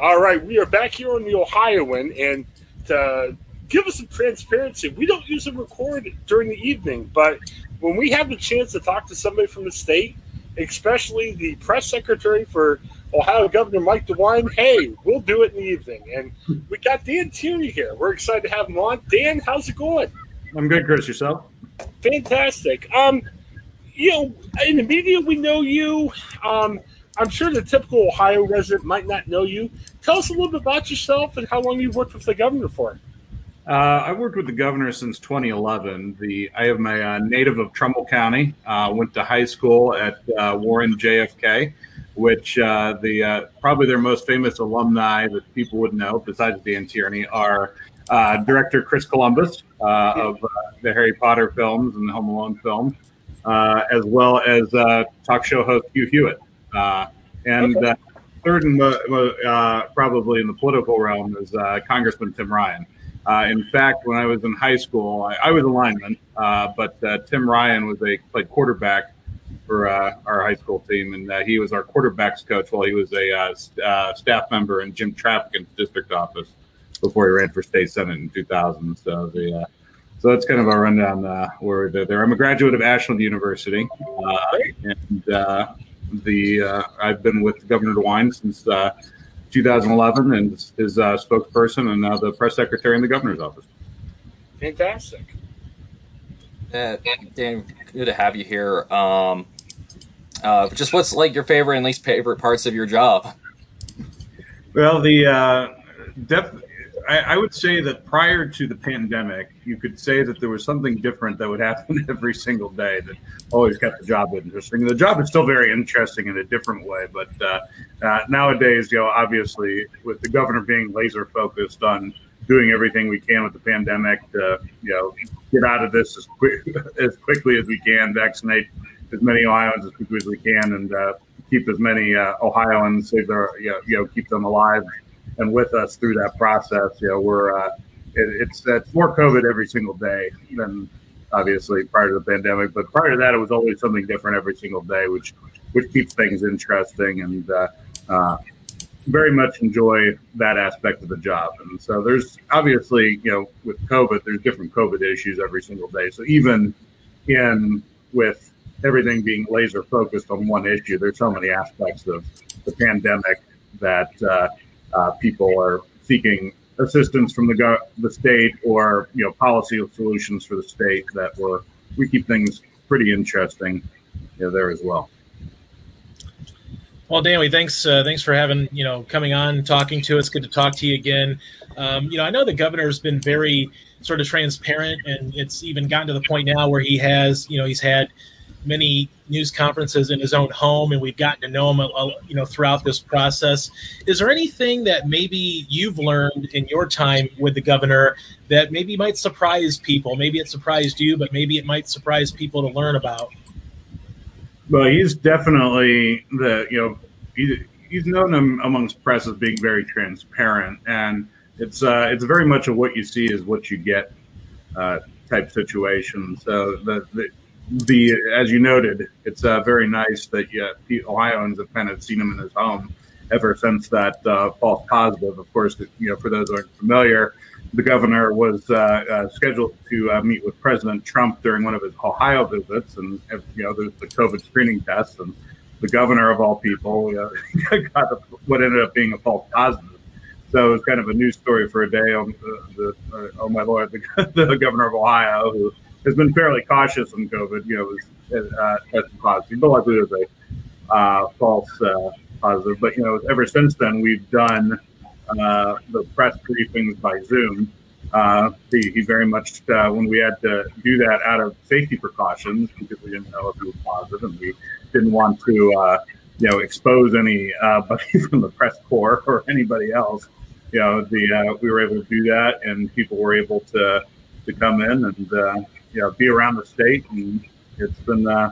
All right, we are back here on the Ohioan, and to give us some transparency, we don't usually record during the evening, but when we have the chance to talk to somebody from the state, especially the press secretary for Ohio Governor Mike DeWine, hey, we'll do it in the evening. And we got Dan Tierney here. We're excited to have him on. Dan, how's it going? I'm good, Chris. Yourself? Fantastic. Um, you know, in the media, we know you. Um, I'm sure the typical Ohio resident might not know you. Tell us a little bit about yourself and how long you've worked with the governor for. Uh, I worked with the governor since 2011. The I am a uh, native of Trumbull County. Uh, went to high school at uh, Warren JFK, which uh, the uh, probably their most famous alumni that people would know, besides Dan Tierney, are director Chris Columbus of the Harry Potter films and the Home Alone films, as well as talk show host Hugh Hewitt. Uh, and okay. uh, third, and uh, probably in the political realm, is uh, Congressman Tim Ryan. Uh, in fact, when I was in high school, I, I was a lineman, uh, but Tim Ryan was a played quarterback for our high school team, and he was our quarterbacks coach while he was a staff member in Jim Traficant's district office before he ran for state senate in 2000. So the so that's kind of our rundown uh, where there. I'm a graduate of Ashland University, uh, and uh, the uh, I've been with Governor DeWine since uh, 2011 and his uh, spokesperson and now the press secretary in the governor's office. Fantastic. Uh, Dan, good to have you here. Um, uh, just what's like your favorite and least favorite parts of your job? Well, the uh, def- I, I, would say that prior to the pandemic, you could say that there was something different that would happen every single day that always kept the job interesting. The job is still very interesting in a different way, but uh, uh, nowadays, you know, obviously, with the governor being laser focused on doing everything we can with the pandemic to, you know, get out of this as quick as quickly as we can, vaccinate as many Ohioans as quickly as we can, and uh, keep as many uh, Ohioans save their, you know, you know, keep them alive and with us through that process. You know, we're uh, it, it's it's more COVID every single day than obviously prior to the pandemic, but prior to that, it was always something different every single day, which which keeps things interesting and. Uh, uh, very much enjoy that aspect of the job. And so there's obviously, you know, with COVID, there's different COVID issues every single day. So even in with everything being laser focused on one issue, there's so many aspects of the pandemic that uh, people are seeking assistance from the go- the state or you know policy solutions for the state that were we keep things pretty interesting you know, there as well. Well, Danny, thanks uh, thanks for having you know coming on talking to us. Good to talk to you again. Um, you know, I know the governor's been very sort of transparent, and it's even gotten to the point now where he has you know he's had many news conferences in his own home, and we've gotten to know him, a, a, you know, throughout this process. Is there anything that maybe you've learned in your time with the governor that maybe might surprise people? Maybe it surprised you, but maybe it might surprise people to learn about. Well, he's definitely the you know he, he's known amongst press as being very transparent, and it's uh, it's very much of what you see is what you get uh, type situation. So the, the the as you noted, it's uh, very nice that yeah, Ohioans have kind of seen him in his home ever since that uh, false positive. Of course, you know, for those who aren't familiar, the governor was uh, uh scheduled to uh, meet with President Trump during one of his Ohio visits, and you know, there's the COVID screening test, and the governor of all people got what ended up being a false positive. so it was kind of a news story for a day on the, the oh my lord, the, the, governor of Ohio, who has been fairly cautious on COVID, you know, was uh, tested positive, but likely was a uh, false uh, positive. But you know, ever since then, we've done uh, the press briefings by Zoom. Uh, he, he, very much, uh, when we had to do that out of safety precautions, because we didn't know if he was positive and we didn't want to, you know, expose anybody from the press corps or anybody else you know, the we were able to do that, and people were able to to come in and uh, you know be around the state, and it's been uh,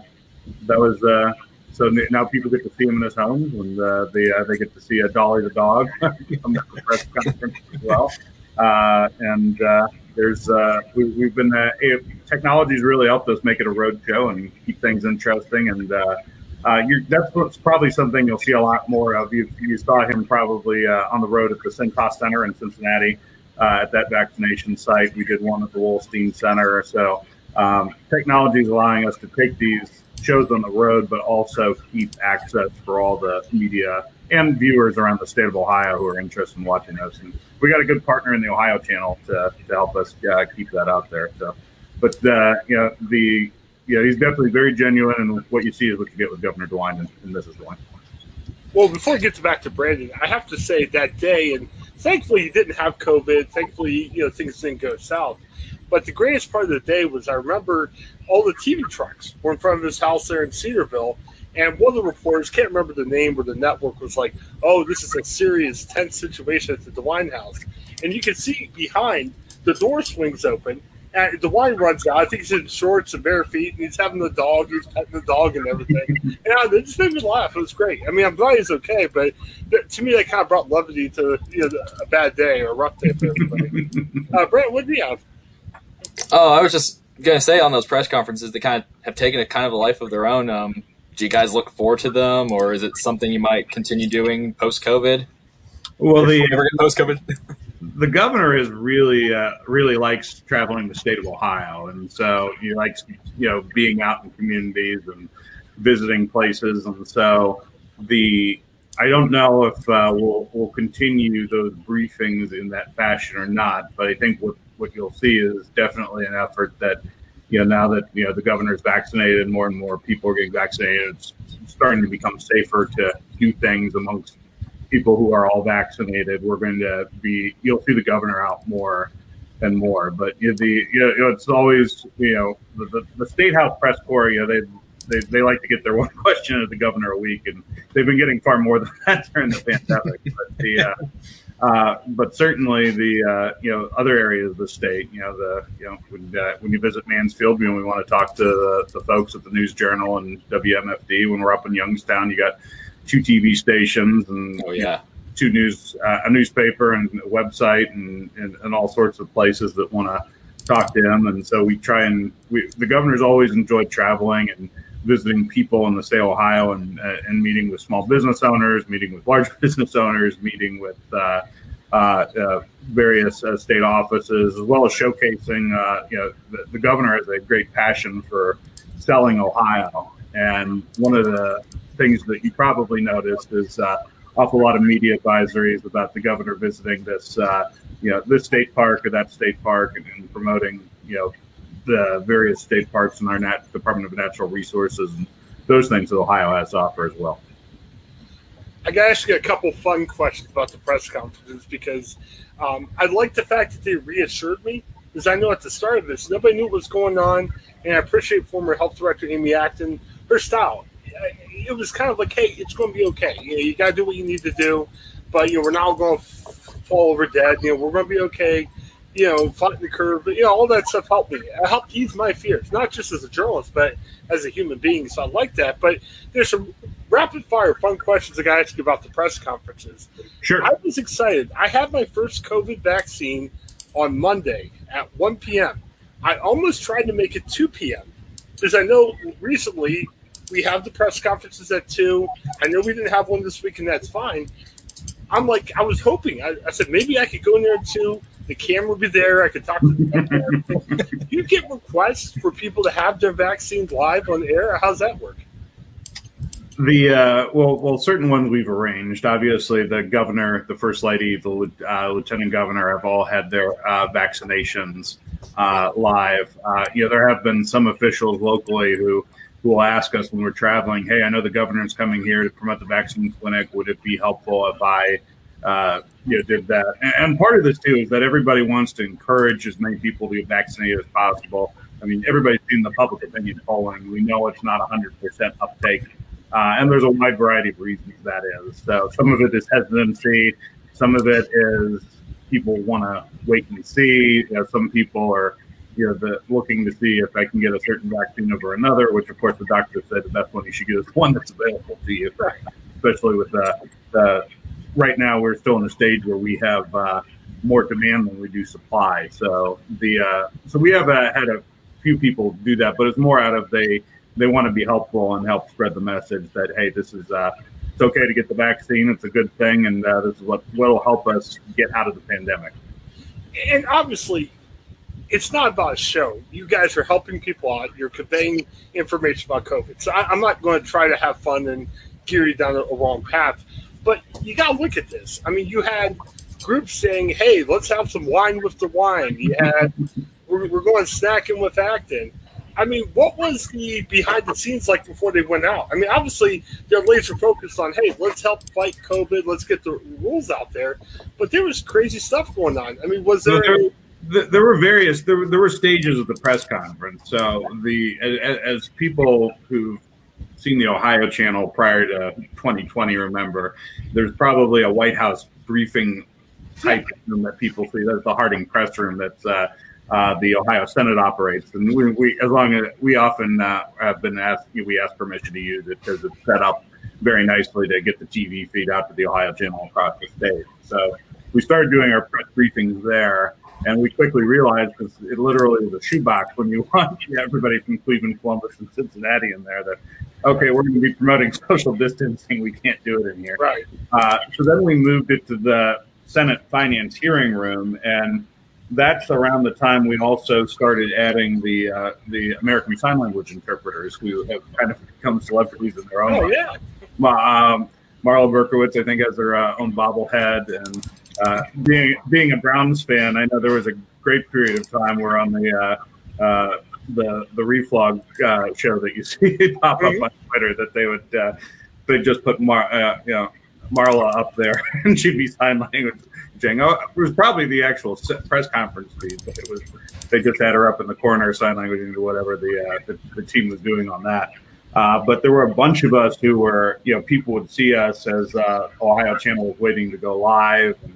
that was uh, so now people get to see him in his homes, and uh, they uh, they get to see a Dolly the dog to the press conference as well, uh, and uh, there's uh, we, we've been uh, technology's really helped us make it a road show and keep things interesting and. Uh, uh, that's probably something you'll see a lot more of. You, you saw him probably uh, on the road at the Cintas Center in Cincinnati uh, at that vaccination site. We did one at the Wolstein Center. So um, technology is allowing us to take these shows on the road, but also keep access for all the media and viewers around the state of Ohio who are interested in watching us. And we got a good partner in the Ohio channel to, to help us uh, keep that out there. So, but uh, you know the yeah, he's definitely very genuine, and what you see is what you get with Governor DeWine and, and Mrs. DeWine. Well, before we get back to Brandon, I have to say that day, and thankfully he didn't have COVID. Thankfully, you know things didn't go south. But the greatest part of the day was I remember all the TV trucks were in front of his house there in Cedarville, and one of the reporters can't remember the name or the network was like, "Oh, this is a serious tense situation at the DeWine house," and you can see behind the door swings open and wine runs out. I think he's in shorts and bare feet, and he's having the dog. He's petting the dog and everything. and I, it just made me laugh. It was great. I mean, I'm glad he's okay, but to me, that kind of brought levity to you know a bad day or a rough day for everybody. uh, Brent, what do you have? Oh, I was just gonna say on those press conferences, they kind of have taken a kind of a life of their own. Um, do you guys look forward to them, or is it something you might continue doing post COVID? Well, the post COVID. the governor is really uh, really likes traveling the state of Ohio, and so he likes you know being out in communities and visiting places, and so the I don't know if uh, we'll we'll continue those briefings in that fashion or not, but I think what what you'll see is definitely an effort that you know now that you know the governor's vaccinated, more and more people are getting vaccinated. It's starting to become safer to do things amongst people who are all vaccinated. We're going to be, you'll see the governor out more and more. But you know, the, you know, it's always, you know, the, the, the state house press corps, you know, they, they, they like to get their one question at the governor a week, and they've been getting far more than that during the pandemic. but the, uh, uh, but certainly the uh, you know other areas of the state, you know the you know when uh, when you visit Mansfield, know, we want to talk to the, the folks at the News Journal and WMFD. When we're up in Youngstown, you got two TV stations and oh, yeah. two news, uh, a newspaper and a website and, and, and all sorts of places that want to talk to him. And so we try and we, the governor's always enjoyed traveling and visiting people in the state of Ohio and, uh, and meeting with small business owners, meeting with large business owners, meeting with uh, uh, uh various uh, state offices, as well as showcasing. Uh, you know, the, the, governor has a great passion for selling Ohio, and one of the things that you probably noticed is uh, awful lot of media advisories about the governor visiting this, uh, you know, this state park or that state park, and, and, promoting, you know, the various state parks and our Nat- Department of Natural Resources and those things that Ohio has to offer as well. I got to ask you a couple fun questions about the press conferences because um, I like the fact that they reassured me because I know at the start of this nobody knew what was going on, and I appreciate former Health Director Amy Acton her style it was kind of like, hey, it's going to be okay. You know, you got to do what you need to do, but you know, we're not going to fall over dead. You know, we're going to be okay. You know, flatten the curve. You know, all that stuff helped me. It helped ease my fears, not just as a journalist, but as a human being. So I like that. But there's some rapid fire fun questions I got to ask you about the press conferences. Sure. I was excited. I had my first COVID vaccine on Monday at 1 p.m. I almost tried to make it 2 p.m. because I know recently we have the press conferences at two. I know we didn't have one this week, and that's fine. I'm like, I was hoping. I, I said maybe I could go in there at two. The camera would be there. I could talk to them. you get requests for people to have their vaccines live on air. How's that work? The uh, well, well, certain ones we've arranged. Obviously, the governor, the first lady, the uh, lieutenant governor have all had their uh, vaccinations uh, live. Uh, you know, there have been some officials locally who will ask us when we're traveling, "Hey, I know the governor's coming here to promote the vaccine clinic. Would it be helpful if I, uh, you know, did that?" And, and part of this too is that everybody wants to encourage as many people to get vaccinated as possible. I mean, everybody's seen the public opinion polling. We know it's not 100% uptake uh, and there's a wide variety of reasons that is. So some of it is hesitancy, some of it is people want to wait and see. You know, some people are you know the, looking to see if I can get a certain vaccine over another, which of course the doctor said the best one you should get is one that's available to you, especially with the, the right now we're still in a stage where we have uh, more demand than we do supply. So the uh, so we have uh, had a few people do that, but it's more out of they they want to be helpful and help spread the message that hey, this is uh, it's okay to get the vaccine. It's a good thing, and uh, this is what will help us get out of the pandemic. And obviously, it's not about a show. You guys are helping people out. You're conveying information about COVID. So I, am not going to try to have fun and gear you down a, a wrong path. But you got to look at this. I mean, you had groups saying, "Hey, let's have some wine with DeWine." You had we're, we're going snacking with Acton I mean, what was the behind the scenes like before they went out? I mean, obviously they're laser focused on, hey, let's help fight COVID, let's get the rules out there. But there was crazy stuff going on. I mean, was there? There, there, were various. There, there were stages of the press conference. So the as, as people who've seen the Ohio channel prior to 2020 remember, there's probably a White House briefing type room that people see. That's the Harding press room. That's uh, uh, the Ohio Senate operates. And we, we as long as we often uh, have been asked, we ask permission to use it because it's set up very nicely to get the TV feed out to the Ohio Channel across the state. So we started doing our press briefings there. And we quickly realized because it literally was a shoebox when you want everybody from Cleveland, Columbus, and Cincinnati in there that, okay, we're going to be promoting social distancing. We can't do it in here. Right. Uh, so then we moved it to the Senate Finance hearing room. And that's around the time we also started adding the uh, the American Sign Language interpreters who have kind of become celebrities in their own. Oh yeah. Um, Marla Berkowitz, I think, has her uh, own bobblehead, and uh, being being a Browns fan, I know there was a great period of time where on the uh, uh, the the reflog uh, show that you see pop up mm-hmm. on Twitter that they would they just put Mar you know Marla up there and she'd be sign language Django. It was probably the actual press conference feed, but it was they just had her up in the corner, sign language into whatever the, uh, the, the team was doing on that. Uh, but there were a bunch of us who were, you know, people would see us as uh, Ohio Channel was waiting to go live, and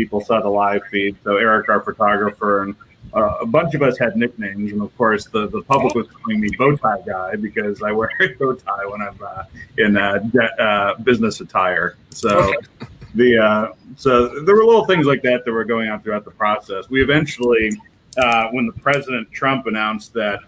people saw the live feed. So Eric, our photographer, and uh, a bunch of us had nicknames, and of course, the, the public was calling me bow tie guy because I wear a bow tie when I'm uh, in uh, business attire. So the uh, so there were little things like that that were going on throughout the process. We eventually, uh, when the President Trump announced that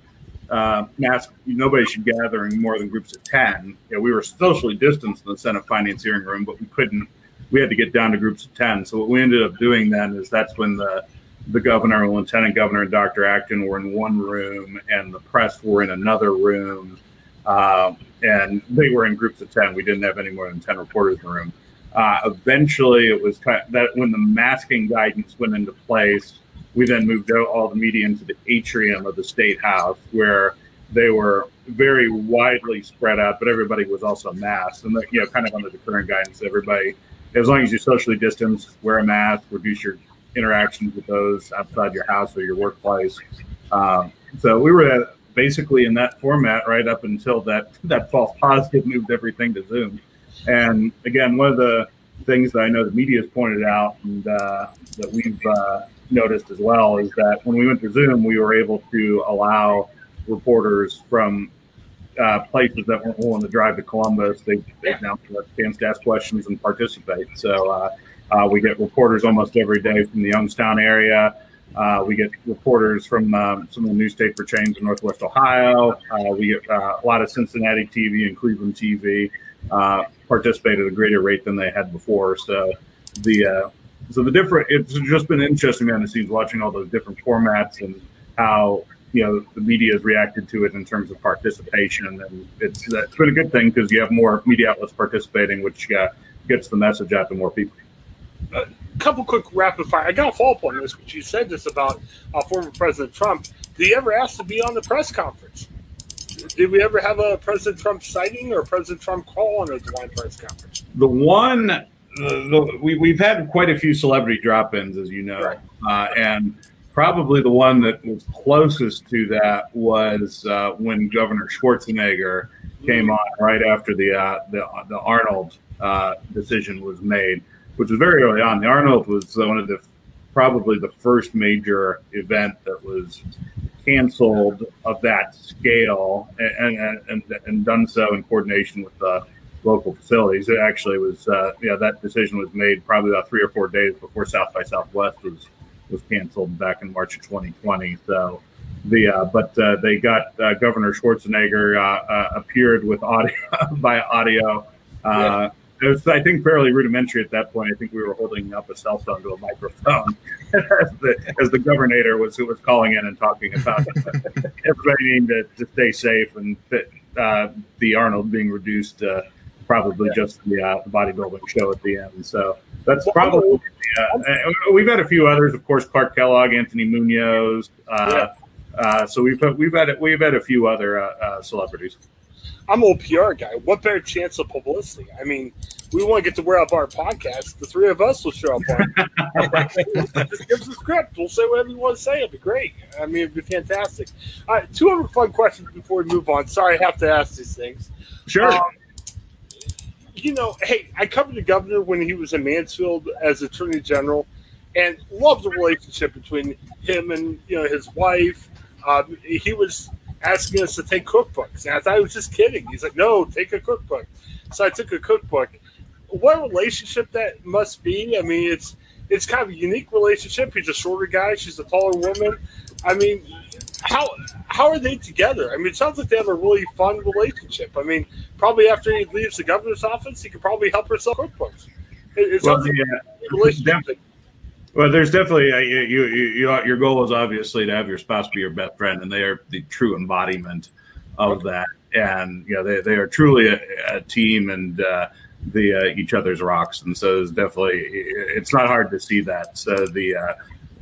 uh, mass nobody should gather in more than groups of ten, you know, we were socially distanced in the Senate Finance hearing room, but we couldn't. We had to get down to groups of ten. So what we ended up doing then is that's when the the governor, and lieutenant governor, and Dr. Acton were in one room, and the press were in another room, uh, and they were in groups of ten. We didn't have any more than ten reporters in the room. Uh, eventually, it was kind of that when the masking guidance went into place, we then moved all the media into the atrium of the state house, where they were very widely spread out, but everybody was also masked, and the, you know, kind of under the current guidance, everybody, as long as you socially distance, wear a mask, reduce your interactions with those outside your house or your workplace. Um, so we were basically in that format right up until that that false positive moved everything to Zoom. And again, one of the things that I know the media has pointed out and uh, that we've uh, noticed as well is that when we went to Zoom, we were able to allow reporters from uh, places that weren't willing to drive to Columbus. They, they now chance to ask questions and participate. So uh, uh, we get reporters almost every day from the Youngstown area. Uh, we get reporters from um, some of the newspaper chains in Northwest Ohio. we get a lot of Cincinnati TV and Cleveland TV uh, participate at a greater rate than they had before. So the uh, so the different it's just been interesting behind the scenes watching all those different formats and how you know the media has reacted to it in terms of participation, and it's it's been a good thing because you have more media outlets participating, which uh, gets the message out to more people. A couple quick rapid fire. I got a follow up on this, but you said this about uh, former President Trump. Did he ever ask to be on the press conference? Did we ever have a President Trump sighting or President Trump call on a DeWine press conference? The one, uh, the, we, we've had quite a few celebrity drop ins, as you know. Right. Uh, and probably the one that was closest to that was uh, when Governor Schwarzenegger came on right after the uh, the, the Arnold uh, decision was made, which was very early on. The Arnold was one of the probably the first major event that was canceled of that scale and and, and, done so in coordination with the local facilities. It actually was, uh, that decision was made probably about three or four days before South by Southwest was was canceled back in March of 2020. So the uh, but uh, they got uh, Governor Schwarzenegger uh, uh, appeared with audio by audio. Uh, It was, I think, fairly rudimentary at that point. I think we were holding up a cell phone to a microphone as, the, as the governor was who was calling in and talking about everybody needing to, to stay safe and the Arnold being reduced probably yeah. just the, uh, the, bodybuilding show at the end. So that's probably. Uh, we've had a few others, of course, Clark Kellogg, Anthony Munoz. Uh, uh so we've we've had we've had a few other uh, uh, celebrities. I'm a PR guy. What better chance of publicity? I mean, we want to get to wear up our podcast. The three of us will show up on. Just give us a script. We'll say whatever you want to say. It'd be great. I mean, it'd be fantastic. Right, two other fun questions before we move on. Sorry, I have to ask these things. Sure. Um, you know, hey, I covered the governor when he was in Mansfield as Attorney General, and loved the relationship between him and you know his wife. Um, he was asking us to take cookbooks, and I thought he was just kidding. He's like, "No, take a cookbook." So I took a cookbook. What a relationship that must be? I mean, it's it's kind of a unique relationship. He's a shorter guy; she's a taller woman. I mean, how how are they together? I mean, it sounds like they have a really fun relationship. I mean, probably after he leaves the governor's office, he could probably help her sell cookbooks. It, it well, like relationship. Well, there's definitely uh, you, you, you, your goal is obviously to have your spouse be your best friend, and they are the true embodiment of that. And you know, they, they are truly a, a team and uh, the uh, each other's rocks. And so it's definitely it's not hard to see that. So the uh,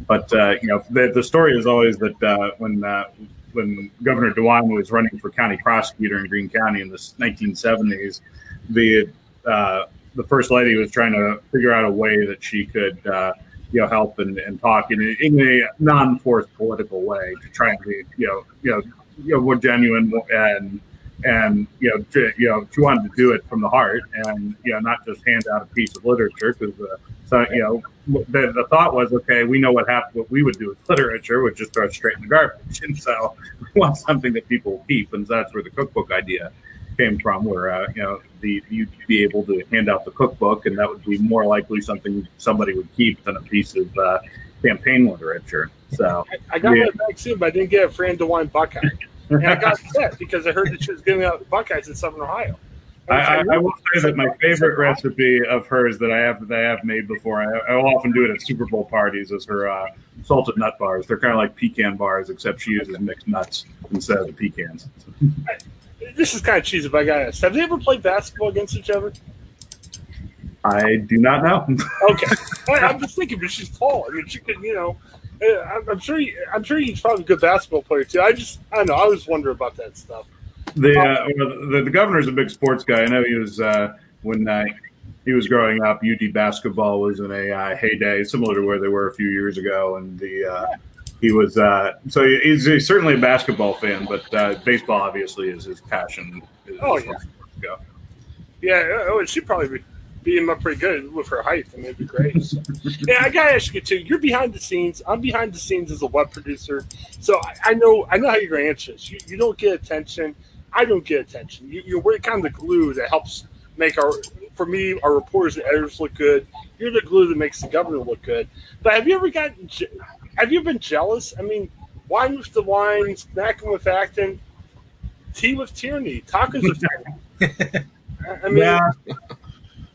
but uh, you know, the, the story is always that uh, when uh, when Governor DeWine was running for county prosecutor in Greene County in the 1970s, the uh, the first lady was trying to figure out a way that she could uh, you know help and, and talk in a, in a non-forced political way to try and be you know you know you know more genuine and and you know to, you know she wanted to do it from the heart and you know not just hand out a piece of literature because uh, so you know the, the thought was okay we know what happened what we would do with literature would just throw it straight in the garbage. And so we want something that people will keep and that's where the cookbook idea came from where uh, you know the you'd be able to hand out the cookbook and that would be more likely something somebody would keep than a piece of uh, campaign literature. So I, I got yeah. my vaccine but I didn't get a Fran DeWine Buckeye and I got upset because I heard that she was giving out Buckeyes in Southern Ohio. I, I, I, will say that my favorite recipe of hers that I have that I have made before. I, I will often do it at Super Bowl parties. Is her uh, salted nut bars. They're kind of like pecan bars, except she uses mixed nuts instead of the pecans. this is kind of cheesy, but I gotta ask: Have they ever played basketball against each other? I do not know. okay, I'm just thinking, but she's tall. I mean, she could, you know, I'm sure. He, I'm sure he's probably a good basketball player too. I just, I don't know. I always wonder about that stuff. The uh, the, the governor's a big sports guy. I know he was uh, when uh, he was growing up. UD basketball was in a uh, heyday, similar to where they were a few years ago, and the. Uh, he was uh, so he's, he's, certainly a basketball fan, but uh, baseball obviously is his passion. oh yeah, yeah. Oh, she probably beat him up pretty good with her height. I mean, it'd be great. So. yeah, I gotta ask you too. You're behind the scenes. I'm behind the scenes as a web producer, so I, I know I know how you're anxious. You, you don't get attention. I don't get attention. You, you're kind of the glue that helps make our for me our reporters and editors look good. You're the glue that makes the governor look good. But have you ever gotten? Have you been jealous? I mean, wine with DeWine, snacking with Acton, tea with Tierney, tacos with. I mean. Yeah.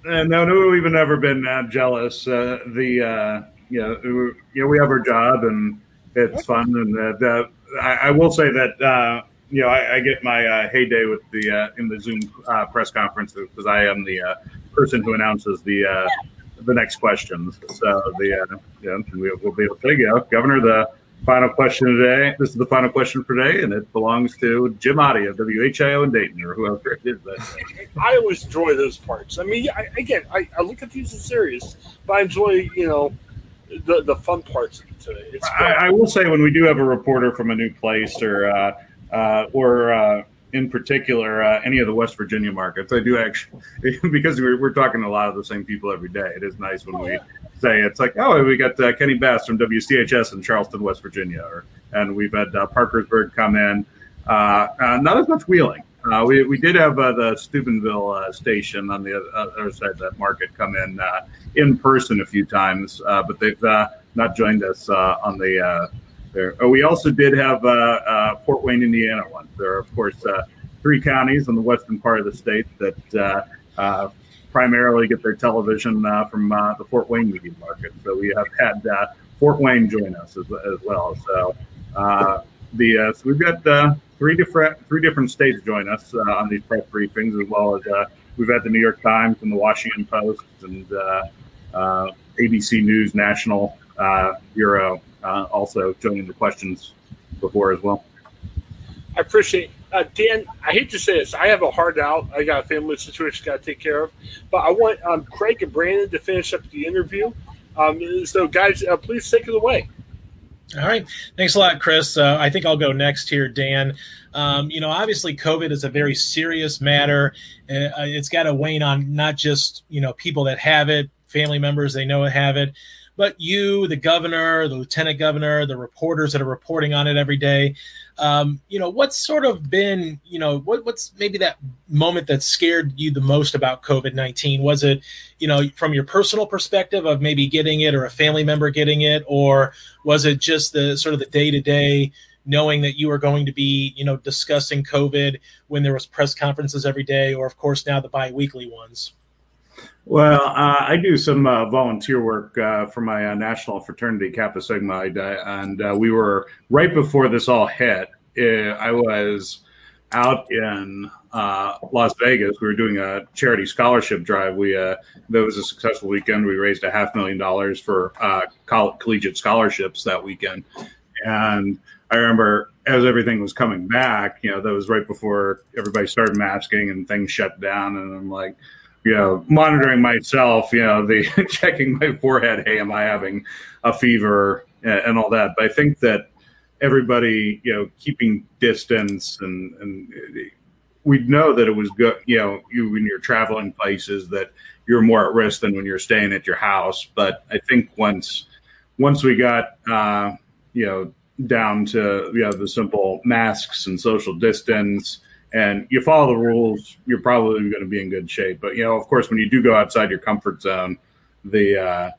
Uh, no, no, we've never been uh, jealous. Uh, the uh, you know, you know, we have our job and it's fun, and the, I, I, will say that uh, you know I, I get my uh, heyday with the uh, in the Zoom uh, press conference because I am the uh, person who announces the uh, the next questions. So the yeah, we, will be able to you Governor, the final question today. This is the final question for today, and it belongs to Jim Otte of WHIO in Dayton or whoever it is. That I always enjoy those parts. I mean, I, again, I, I look at these as serious, but I enjoy you know the the fun parts of it today. I, I, will say when we do have a reporter from a new place or uh, uh, or uh, in particular uh, any of the West Virginia markets, I do actually because we're, we're talking to a lot of the same people every day. It is nice when oh, we yeah. Say it's like oh we got uh, Kennie Bass from WCHS in Charleston, West Virginia, or, and we've had uh, Parkersburg come in. Uh, uh, not as much Wheeling. Uh, we, we did have uh, the Steubenville uh, station on the uh, other side of that market come in in person a few times, but they've not joined us on the there. we also did have Fort Wayne, Indiana one. There are, of course, three counties in the western part of the state that primarily get their television uh, from uh, the Fort Wayne media market. So we have had uh, Fort Wayne join us as, as well. So uh, the uh, so we've got uh, three different three different states join us on these press briefings, as well as we've had the New York Times and the Washington Post and ABC News National Bureau also joining the questions before as well. I appreciate Dan. I hate to say this, I have a hard out. I got a family situation got to take care of, but I want um, Craig and Brandon to finish up the interview. Um, so, guys, please take it away. All right. Thanks a lot, Chris. Uh, I think I'll go next here, Dan. Um, you know, obviously, COVID is a very serious matter. Uh, it's got to wane on not just, you know, people that have it, family members they know have it, but you, the governor, the lieutenant governor, the reporters that are reporting on it every day. Um, you know, what's sort of been, you know, what, what's maybe that moment that scared you the most about COVID 19? Was it, you know, from your personal perspective of maybe getting it or a family member getting it, or was it just the sort of the day to day? knowing that you were going to be, you know, discussing COVID when there was press conferences every day, or of course now the biweekly ones. Well, uh, I do some uh, volunteer work uh, for my uh, national fraternity Kappa Sigma, and uh, we were right before this all hit. Uh, I was out in Las Vegas. We were doing a charity scholarship drive. We that was a successful weekend. We raised a half million dollars for coll- collegiate scholarships that weekend, and I remember as everything was coming back. You know, that was right before everybody started masking and things shut down, and I'm like you know, monitoring myself, you know, the checking my forehead, hey, am I having a fever and all that. But I think that everybody, you know, keeping distance and and we know that it was good, you know, you when you're traveling places that you're more at risk than when you're staying at your house. But I think once once we got uh, you know down to you know the simple masks and social distance and you follow the rules, you're probably going to be in good shape. But you know, of course, when you do go outside your comfort zone, the uh,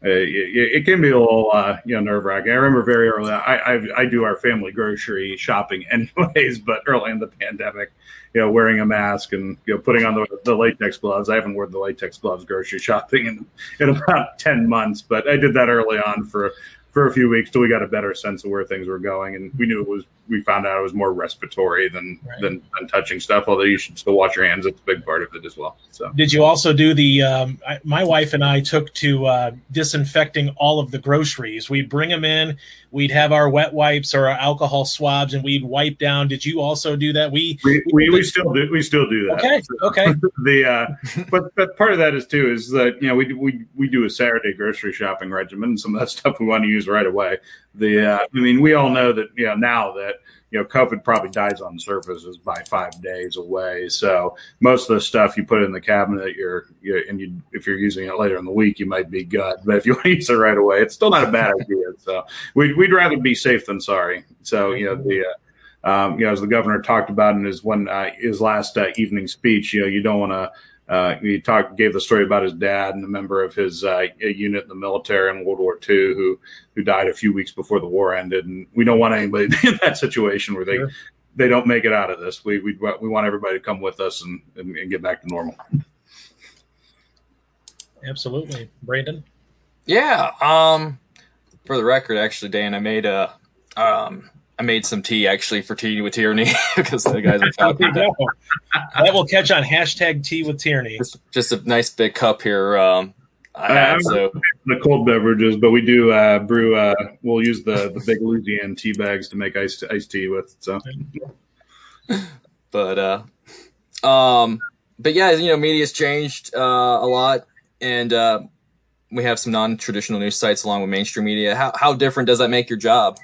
it, it, can be a little uh, you know nerve wracking. I remember very early. I, I, I do our family grocery shopping anyways, but early in the pandemic, you know, wearing a mask and you know putting on the, the latex gloves. I haven't worn the latex gloves grocery shopping in in about ten months, but I did that early on for for a few weeks till we got a better sense of where things were going, and we knew it was. We found out it was more respiratory than right. than, than, touching stuff. Although you should still wash your hands; it's a big part of it as well. So, did you also do the? Um, I, my wife and I took to uh, disinfecting all of the groceries. We'd bring them in. We'd have our wet wipes or our alcohol swabs, and we'd wipe down. Did you also do that? We we, we, we still do. We still do that. Okay. So, okay. the uh, but but part of that is too is that you know we we we do a Saturday grocery shopping regimen. Some of that stuff we want to use right away. The uh, I mean, we all know that you know now that you know COVID probably dies on surfaces by five days away. So most of the stuff you put in the cabinet, you're, you're and you if you're using it later in the week, you might be good. But if you want to use it right away, it's still not a bad idea. So we'd we'd rather be safe than sorry. So you know the. Uh, um, you know, as the governor talked about in his one uh, his last uh, evening speech, you know, you don't want to uh, he talked, gave the story about his dad and a member of his uh, unit in the military in World War II who who died a few weeks before the war ended. And we don't want anybody in that situation where they sure. they don't make it out of this. We we we want everybody to come with us and, and, and get back to normal. Absolutely, Brandon. Yeah. Um, for the record, actually, Dan, I made a um I made some tea actually for tea with Tierney because the guys are talking. that will catch on hashtag tea with Tierney. Just, just a nice big cup here. Um, I had, so the cold beverages, but we do uh, brew. Uh, we'll use the the big Luzianne tea bags to make iced iced tea with. So, but uh, um, but yeah, you know, media's changed uh, a lot, and uh, we have some non traditional news sites along with mainstream media. How how different does that make your job?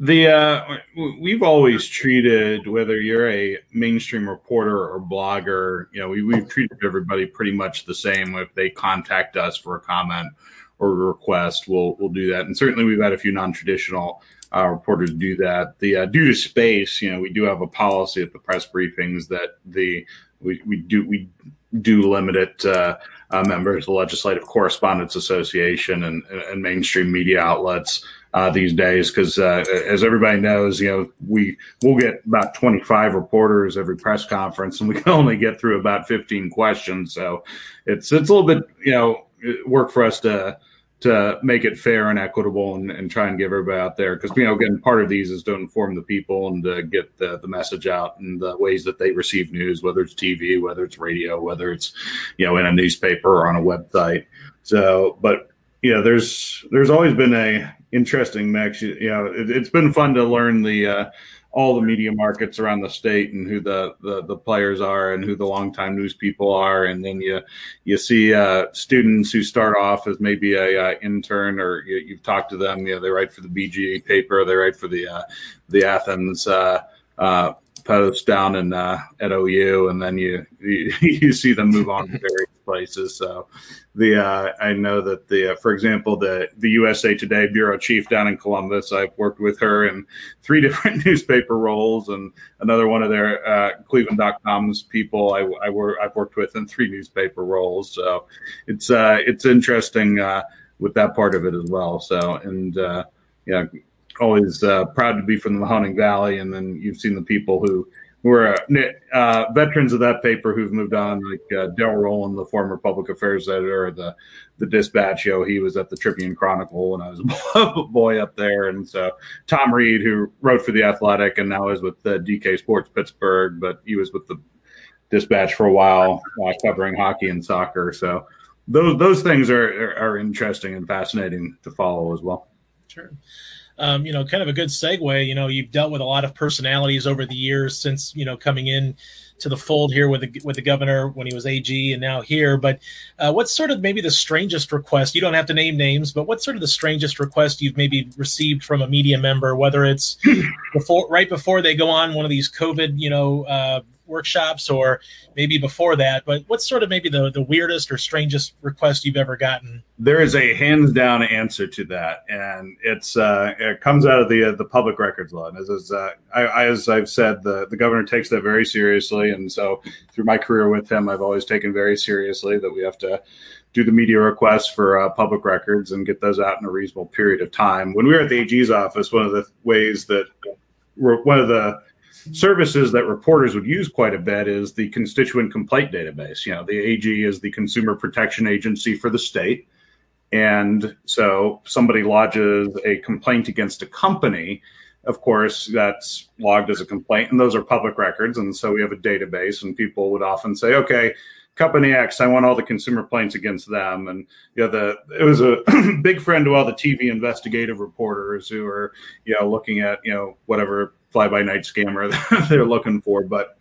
The uh, we've always treated whether you're a mainstream reporter or blogger, you know, we, we've treated everybody pretty much the same. If they contact us for a comment or a request, we'll we'll do that. And certainly, we've had a few non-traditional uh, reporters do that. The uh, due to space, you know, we do have a policy at the press briefings that the we, we do we do limit it. Uh, uh, members of the Legislative Correspondents Association and, and mainstream media outlets uh, these days because uh, as everybody knows you know we we'll get about 25 reporters every press conference and we can only get through about 15 questions. So it's it's a little bit you know work for us to to make it fair and equitable and, and try and give everybody out there because you know again part of these is to inform the people and to get the, the message out and the ways that they receive news whether it's tv whether it's radio whether it's you know in a newspaper or on a website. So but yeah there's there's always been a interesting mix. You, you know, it, has been fun to learn the uh, all the media markets around the state and who the, the, the players are and who the longtime news people are, and then you you see uh, students who start off as maybe a uh, intern or you, have talked to them. You know, they write for the BGA paper, they write for the uh, the Athens. Uh, uh, post down in at OU, and then you, you, you see them move on various places. So the uh, I know that the uh, for example the the USA Today bureau chief down in Columbus I've worked with her in three different newspaper roles and another one of their uh, Cleveland.com's people I, I work I've worked with in three newspaper roles. So it's uh, it's interesting uh, with that part of it as well. So and uh, yeah always uh, proud to be from the Mahoning Valley. And then you've seen the people who who are uh, veterans of that paper who've moved on, like uh, Darrell Rowland, the former public affairs editor, of the the Dispatch. Know, he was at the Tribune Chronicle when I was a boy up there, and so Tom Reed, who wrote for the Athletic and now is with the DK Sports Pittsburgh, but he was with the Dispatch for a while, uh, covering hockey and soccer. So those those things are, are are interesting and fascinating to follow as well. Sure um, you know, kind of a good segue. You know, you've dealt with a lot of personalities over the years since you know coming in to the fold here with the with the governor when he was AG and now here. But uh, what's sort of maybe the strangest request? You don't have to name names, but what's sort of the strangest request you've maybe received from a media member, whether it's before right before they go on one of these COVID, you know. Uh, workshops or maybe before that but what's sort of maybe the, the weirdest or strangest request you've ever gotten? There is a hands down answer to that and it's uh, it comes out of the uh, the public records law. And as, as, uh, I, as i've said the, the governor takes that very seriously and so through my career with him i've always taken very seriously that we have to do the media requests for uh, public records and get those out in a reasonable period of time. When we were at the ag's office one of the ways that one of the services that reporters would use quite a bit is the constituent complaint database. You know, the AG is the consumer protection agency for the state. And so somebody lodges a complaint against a company. Of course, that's logged as a complaint, and those are public records. And so we have a database, and people would often say, okay, company X, I want all the consumer complaints against them. And you know, the it was a big friend to all the TV investigative reporters who are, you know, looking at, you know, whatever fly by night scammer they're looking for. But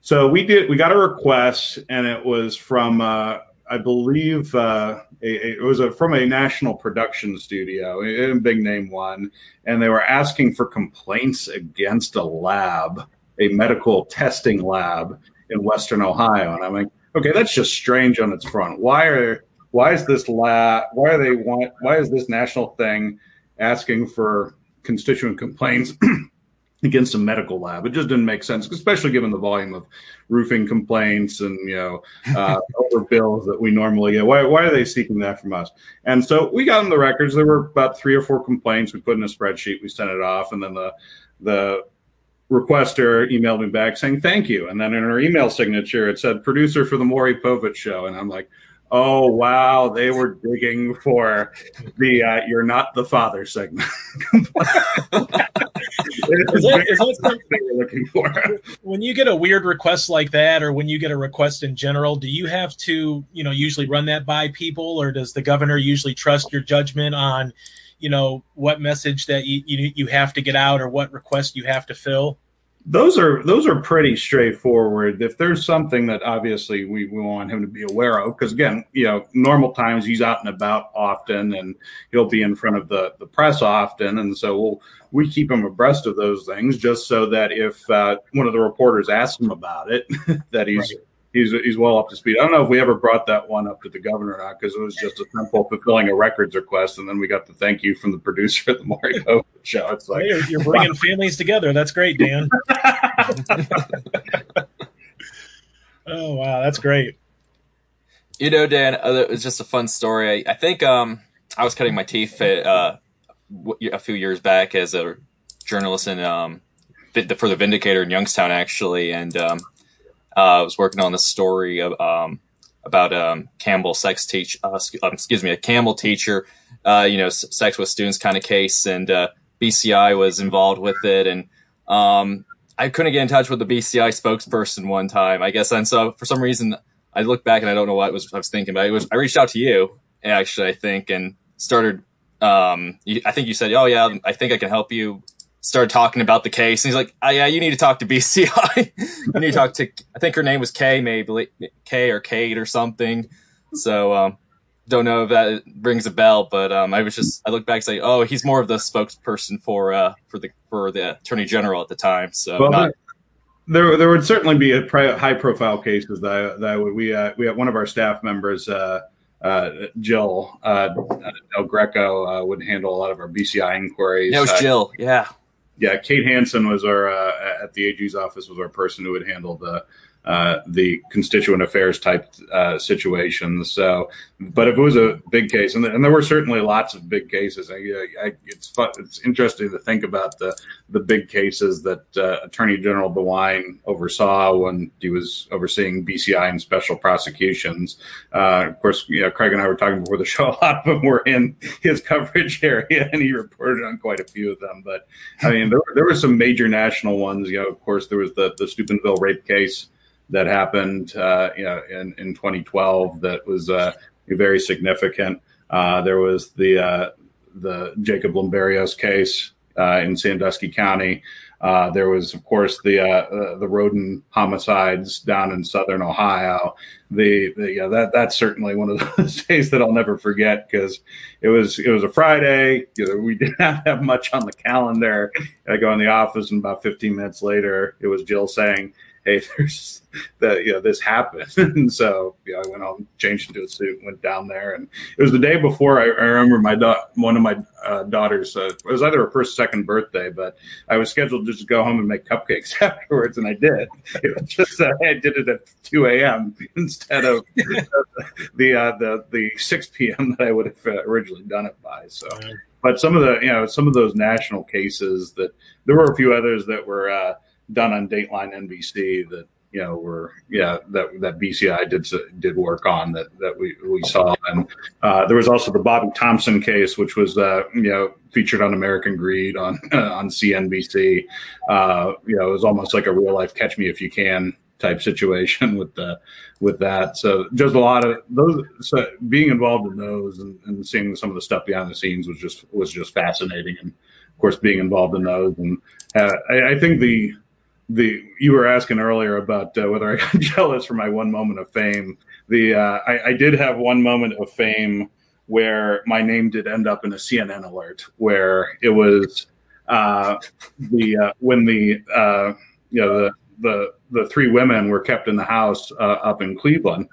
so we did, we got a request, and it was from, uh, I believe, uh, a, it was a, from a national production studio, a, a big name one, and they were asking for complaints against a lab, a medical testing lab in Western Ohio. And I'm like, okay, that's just strange on its front. Why are why is this lab? Why are they want? Why is this national thing asking for constituent complaints against a medical lab. It just didn't make sense, especially given the volume of roofing complaints and you know uh, over bills that we normally get. Why, why are they seeking that from us? And so we got in the records. There were about three or four complaints. We put in a spreadsheet. We sent it off, and then the the requester emailed me back saying thank you. And then in her email signature, it said producer for the Maury Povich show, and I'm like. Oh wow, they were digging for the uh, "You're not the father" segment. Is that, is that something they were looking for. when you get a weird request like that, or when you get a request in general, do you have to, you know, usually run that by people, or does the governor usually trust your judgment on, you know, what message that you you, you have to get out or what request you have to fill? Those are those are pretty straightforward. If there's something that obviously we, we want him to be aware of, because again, you know, normal times he's out and about often, and he'll be in front of the the press often, and so we'll we keep him abreast of those things just so that if uh, one of the reporters asks him about it, that he's Right. He's he's well up to speed. I don't know if we ever brought that one up to the governor or not because it was just a simple fulfilling a records request, and then we got the thank you from the producer of the Maury Povich show. It's like Hey, you're, you're bringing families together. That's great, Dan. oh wow, that's great. You know, Dan, uh, it was just a fun story. I, I think um, I was cutting my teeth at, uh, w- a few years back as a journalist in um, for the Vindicator in Youngstown, actually, and um, uh, I was working on this story of, um, about um, Campbell sex teach, uh, um, excuse me, a Campbell teacher, uh, you know, sex with students kind of case, and uh, BCI was involved with it, and um, I couldn't get in touch with the BCI spokesperson one time, I guess, and so for some reason I look back and I don't know what was I was thinking, but it was I reached out to you actually, I think, and started. Um, you, I think you said, "Oh yeah, I think I can help you." Started talking about the case, and he's like, oh, "Yeah, you need to talk to BCI. you need to talk to." I think her name was Kay, maybe Kay or Kate or something. So um, don't know if that rings a bell, but um, I was just I look back and say, "Oh, he's more of the spokesperson for uh, for the for the attorney general at the time." So Well, not, there, there would certainly be a pri- high profile cases that that we uh, we have one of our staff members, uh, uh, Jill uh, Del Greco, uh, would handle a lot of our BCI inquiries. yeah, it was Uh, Jill. Yeah, yeah, Kate Hansen was our uh, at the AG's office was our person who would handle the the constituent affairs type uh, situations. So, but if it was a big case, and, and there were certainly lots of big cases, I, I, it's fun, it's interesting to think about the the big cases that uh, Attorney General DeWine oversaw when he was overseeing BCI and special prosecutions. Uh, of course, you know, Craig and I were talking before the show. A lot of them were in his coverage area, and he reported on quite a few of them. But I mean, there, there were some major national ones. You know, of course, there was the the Steubenville rape case that happened, uh, you know, in, in 2012 that was uh, very significant. Uh, there was the the Jacob Limberios case in Sandusky County. There was, of course, the the Rhoden homicides down in southern Ohio. The, the yeah, that that's certainly one of those days that I'll never forget because it was it was a Friday. You know, we did not have much on the calendar. I go in the office, and about 15 minutes later, it was Jill saying, "Hey, there's that you know this happened." and so you know, I went home, changed into a suit, went down there, and it was the day before. I, I remember my da- one of my uh, daughters. Uh, it was either her first, second birthday, but I was scheduled to just go home and make cupcakes afterwards, and I did. It was just uh, I did it at 2 a.m. instead of the uh, the the 6 p.m. that I would have uh, originally done it by. So but some of the you know some of those national cases that there were a few others that were uh, done on Dateline NBC that you know were yeah that that BCI did did work on that that we we saw and uh, there was also the Bobby Thompson case which was uh, you know featured on American Greed on on CNBC uh, you know it was almost like a real life Catch Me If You Can type situation with the with that. So just a lot of those. So being involved in those and, and seeing some of the stuff behind the scenes was just was just fascinating. And of course, being involved in those, and uh, I, I think the the you were asking earlier about uh, whether I got jealous for my one moment of fame. The uh, I, I did have one moment of fame where my name did end up in a CNN alert, where it was uh, the uh, when the uh, you know the the the three women were kept in the house uh, up in Cleveland,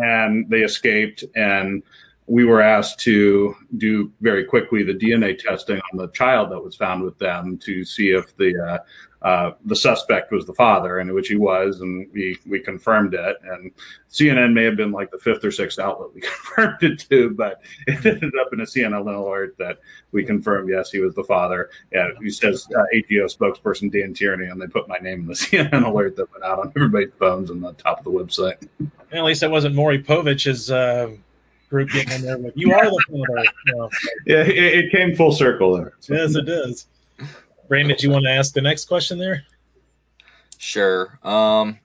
and they escaped. And we were asked to do very quickly the DNA testing on the child that was found with them to see if the uh, the suspect was the father, and which he was, and we we confirmed it. And CNN may have been like the fifth or sixth outlet we confirmed it to, but it ended up in a CNN alert that we confirmed yes, he was the father. Yeah, he says uh, ATO spokesperson Dan Tierney, and they put my name in the CNN alert that went out on everybody's phones and the top of the website. At least that wasn't Maury Povich's uh, group getting in there with you are the father. You know. Yeah, it, it came full circle there. So. Yes, it does. Brandon, did you want to ask the next question there? Sure. Um,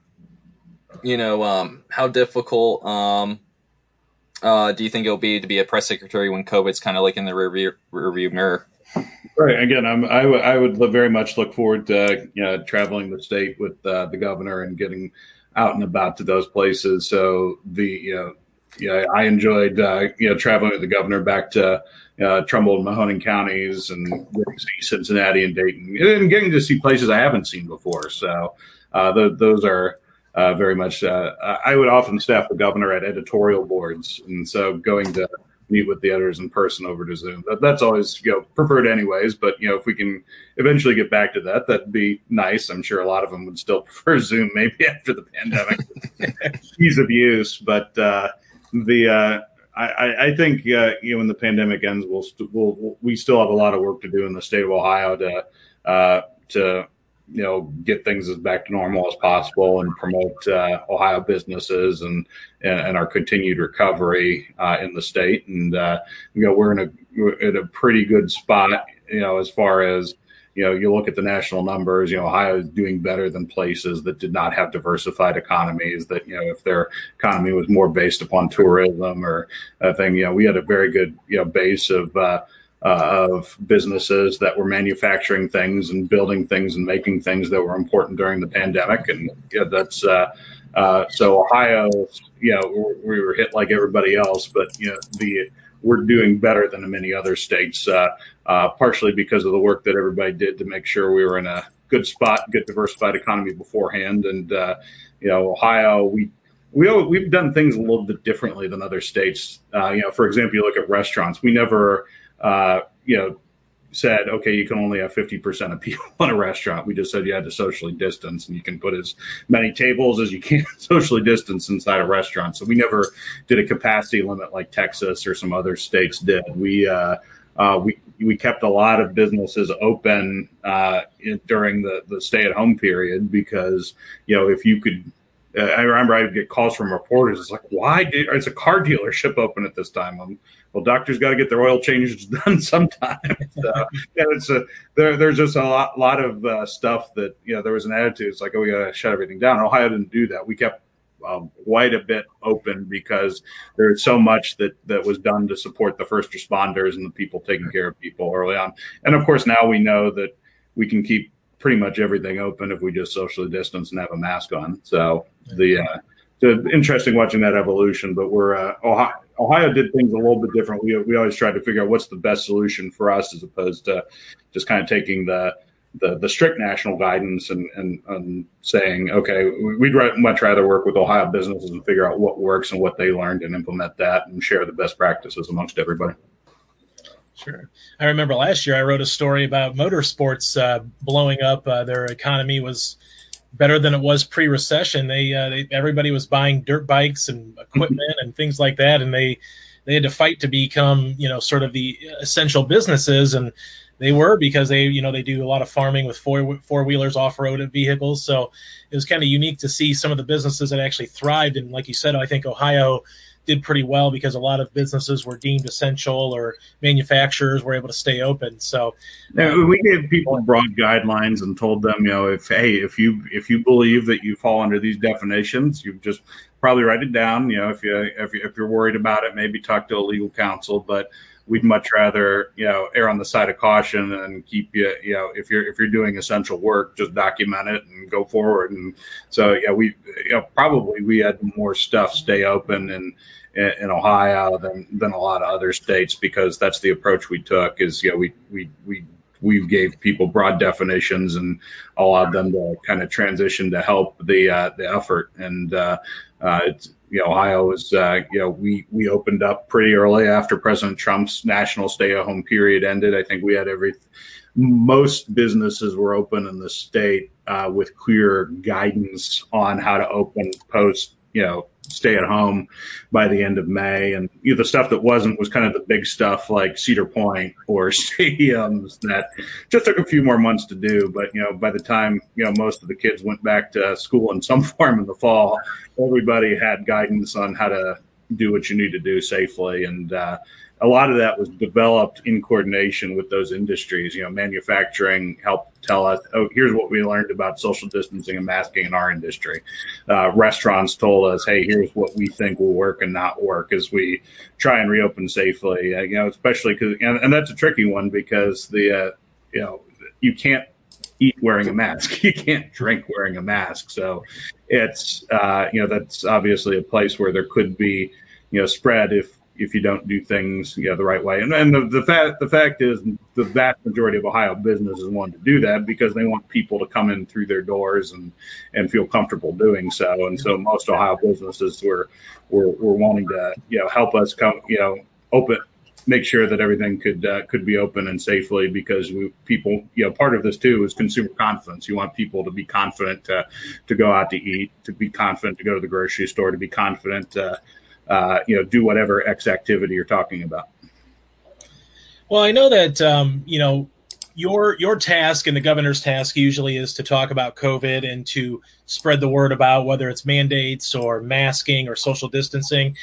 you know, um, how difficult um, uh, do you think it'll be to be a press secretary when COVID's kind of like in the rearview, rearview mirror? Right. Again, I'm, I, w- I would very much look forward to you know, traveling the state with uh, the governor and getting out and about to those places. So the you know, yeah, I enjoyed uh, you know traveling with the governor back to uh, Trumbull and Mahoning counties and Cincinnati and Dayton and getting to see places I haven't seen before. So uh, the, those are uh, very much. Uh, I would often staff the governor at editorial boards, and so going to meet with the editors in person over to Zoom. That, that's always you know preferred anyways. But you know if we can eventually get back to that, that'd be nice. I'm sure a lot of them would still prefer Zoom maybe after the pandemic ease of use. But uh, the uh, I, I think uh, you know when the pandemic ends, we'll, st- we'll we still have a lot of work to do in the state of Ohio to uh, to you know get things as back to normal as possible and promote uh, Ohio businesses and, and, and our continued recovery uh, in the state. And uh, you know we're in a we're in a pretty good spot, you know, as far as you know, you look at the national numbers, you know, Ohio is doing better than places that did not have diversified economies. That, you know, if their economy was more based upon tourism or a thing, you know, we had a very good, you know, base of, uh, uh, of businesses that were manufacturing things and building things and making things that were important during the pandemic. And yeah, that's, uh, uh, so Ohio, you know, we were hit like everybody else, but, you know, the, we're doing better than many other states, uh, uh, partially because of the work that everybody did to make sure we were in a good spot, good diversified economy beforehand. And uh, you know, Ohio, we we we've done things a little bit differently than other states. You know, for example, you look at restaurants. We never, you know, said, okay, you can only have 50% of people in a restaurant. We just said you had to socially distance and you can put as many tables as you can socially distance inside a restaurant. So we never did a capacity limit like Texas or some other states did. We, uh, uh, we, we kept a lot of businesses open uh, in, during the, the stay at home period because, you know, if you could uh, I remember I would get calls from reporters. It's like, why did a car dealership open at this time? I'm, well, doctors got to get their oil changes done sometime. so, yeah, it's a there, there's just a lot, lot of uh, stuff that you know there was an attitude. It's like, oh, we got to shut everything down. Ohio didn't do that. We kept um, quite a bit open because there's so much that that was done to support the first responders and the people taking care of people early on. And of course, now we know that we can keep pretty much everything open if we just socially distance and have a mask on. So the uh, interesting watching that evolution. But we're uh, Ohio, Ohio did things a little bit different. We we always tried to figure out what's the best solution for us as opposed to just kind of taking the the, the strict national guidance and, and, and saying, okay, we'd much rather work with Ohio businesses and figure out what works and what they learned and implement that and share the best practices amongst everybody. Sure. I remember last year I wrote a story about motorsports uh, blowing up. Uh, their economy was better than it was pre-recession. They, uh, they, everybody was buying dirt bikes and equipment and things like that, and they they had to fight to become you know sort of the essential businesses, and they were because they you know they do a lot of farming with four four wheelers, off road vehicles. So it was kind of unique to see some of the businesses that actually thrived. And like you said, I think Ohio did pretty well because a lot of businesses were deemed essential or manufacturers were able to stay open. So um, we gave people broad guidelines and told them, you know, if hey, if you if you believe that you fall under these definitions, you just probably write it down. You know, if you if, you, if you're worried about it, maybe talk to a legal counsel, but we'd much rather you know err on the side of caution and keep you you know if you're if you're doing essential work just document it and go forward and so yeah we you know probably we had more stuff stay open and in, Ohio than than a lot of other states because that's the approach we took. Is you know we we we we gave people broad definitions and allowed them to kind of transition to help the uh, the effort. And uh, uh, it's, you know, Ohio was uh, you know we we opened up pretty early after President Trump's national stay-at-home period ended. I think we had every most businesses were open in the state uh, with clear guidance on how to open post you know stay at home by the end of May. And you know, the stuff that wasn't was kind of the big stuff like Cedar Point or stadiums that just took a few more months to do. But, you know, by the time, you know, most of the kids went back to school in some form in the fall, everybody had guidance on how to do what you need to do safely. And, uh, a lot of that was developed in coordination with those industries. You know, manufacturing helped tell us, oh, here's what we learned about social distancing and masking in our industry. Uh, restaurants told us, hey, here's what we think will work and not work as we try and reopen safely. Uh, you know, especially because, and, and, that's a tricky one because the, uh, you know, you can't eat wearing a mask. You can't drink wearing a mask. So it's, uh, you know, that's obviously a place where there could be, you know, spread if if you don't do things you know, the right way. And, and the, the fact the fact is the vast majority of Ohio businesses want to do that because they want people to come in through their doors and and feel comfortable doing so. And so most Ohio businesses were were, were wanting to you know help us come you know open make sure that everything could uh, could be open and safely because we, people you know part of this too is consumer confidence you want people to be confident to, to go out to eat to be confident to go to the grocery store to be confident uh, uh, you know, do whatever X activity you're talking about. Well, I know that um, you know your your task and the governor's task usually is to talk about COVID and to spread the word about whether it's mandates or masking or social distancing.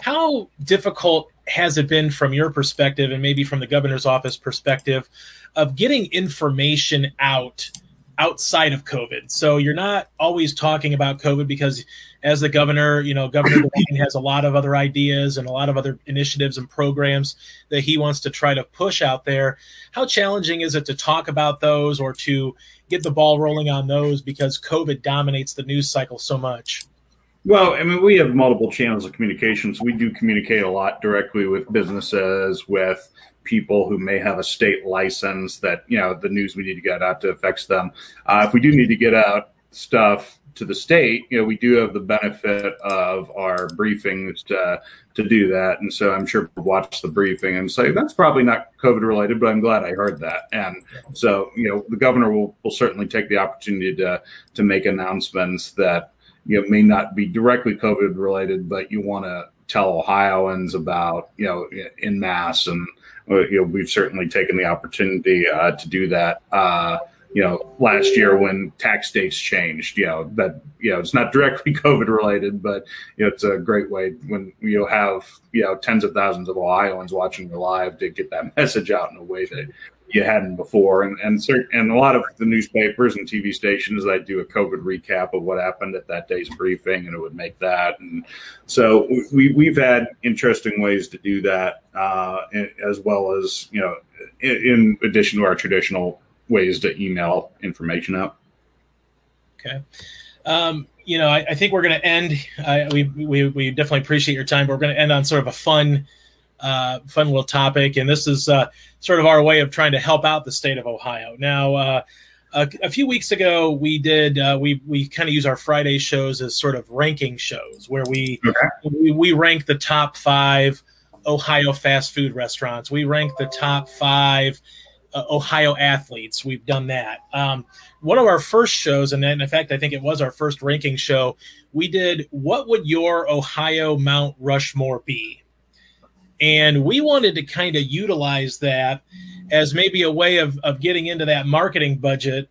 How difficult has it been from your perspective and maybe from the governor's office perspective of getting information out outside of COVID. So you're not always talking about COVID because as the governor, you know, Governor DeWine has a lot of other ideas and a lot of other initiatives and programs that he wants to try to push out there. How challenging is it to talk about those or to get the ball rolling on those because COVID dominates the news cycle so much? Well, I mean, we have multiple channels of communications. We do communicate a lot directly with businesses, with people who may have a state license that you know the news we need to get out to affects them. Uh, if we do need to get out stuff to the state, you know, we do have the benefit of our briefings to to do that, and so I'm sure we'll watch the briefing and say that's probably not COVID related, but I'm glad I heard that. And so, you know, the governor will will certainly take the opportunity to to make announcements that you know may not be directly COVID related, but you want to tell Ohioans about, you know, in mass and uh, you know, we've certainly taken the opportunity uh, to do that. Uh, you know, last year when tax dates changed, you know, that, you know, it's not directly COVID related, but, you know, it's a great way when you have, you know, tens of thousands of Ohioans watching you live to get that message out in a way that you hadn't before. And and certain, and a lot of the newspapers and TV stations that do a COVID recap of what happened at that day's briefing, and it would make that. And so we we've had interesting ways to do that, uh, as well as you know, in, in addition to our traditional ways to email information out. Okay. Um, you know, I, I, think we're going to end. I, we, we, we definitely appreciate your time, but we're going to end on sort of a fun uh, fun little topic, and this is uh, sort of our way of trying to help out the state of Ohio. Now, uh, a, a, few weeks ago, we did uh, we we kind of use our Friday shows as sort of ranking shows where we okay. we, we rank the top five Ohio fast food restaurants. We rank the top five. Uh, Ohio athletes. We've done that. Um, one of our first shows, and then in fact, I think it was our first ranking show. We did what would your Ohio Mount Rushmore be? And we wanted to kind of utilize that as maybe a way of, of getting into that marketing budget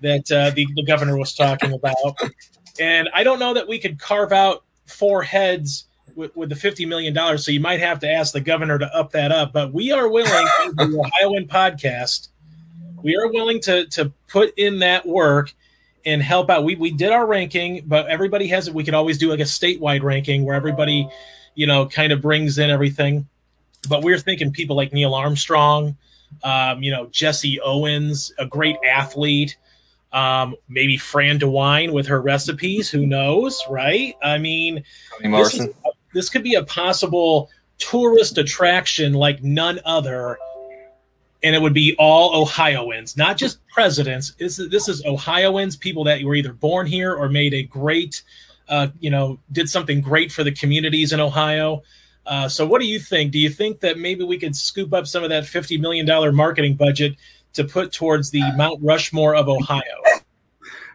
that uh, the, the governor was talking about. And I don't know that we could carve out four heads with, with the $50 million. So you might have to ask the governor to up that up. But we are willing, the Ohioan podcast, we are willing to, to put in that work and help out. We, we did our ranking, but everybody has it. We could always do like a statewide ranking where everybody – you know, kind of brings in everything. But we're thinking people like Neil Armstrong, um, you know, Jesse Owens, a great athlete. Um, maybe Fran DeWine with her recipes. Who knows, right? I mean, this, is, this could be a possible tourist attraction like none other and it would be all Ohioans, not just presidents. This is, this is Ohioans, people that were either born here or made a great uh, you know, did something great for the communities in Ohio. Uh, so, what do you think? Do you think that maybe we could scoop up some of that $50 million marketing budget to put towards the Mount Rushmore of Ohio?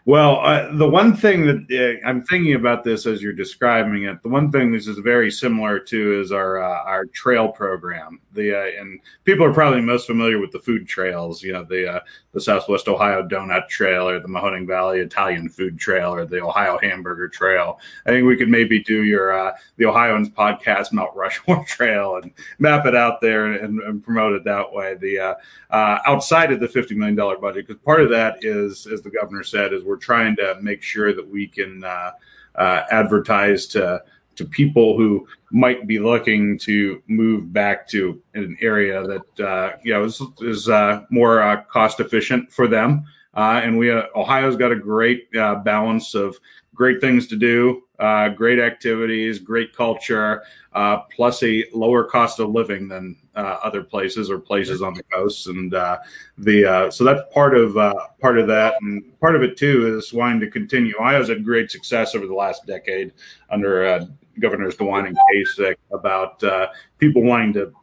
Well, uh, the one thing that uh, I'm thinking about this as you're describing it, the one thing this is very similar to is our uh, our trail program. The uh, and people are probably most familiar with the food trails. You know, the uh, the Southwest Ohio Donut Trail or the Mahoning Valley Italian Food Trail or the Ohio Hamburger Trail. I think we could maybe do your uh, the Ohioans podcast Mount Rushmore Trail and map it out there and, and promote it that way. The outside of the fifty million dollar budget, because part of that is, as the governor said, is we're trying to make sure that we can uh, uh, advertise to to people who might be looking to move back to an area that uh, you know is, is uh, more uh, cost efficient for them. Uh, and we Ohio's got a great balance of great things to do, great activities, great culture, plus a lower cost of living than uh, other places or places on the coast, and uh, the uh, so that's part of uh, part of that, and part of it too is wanting to continue. Ohio's had great success over the last decade under uh, Governors DeWine and Kasich about uh, people wanting to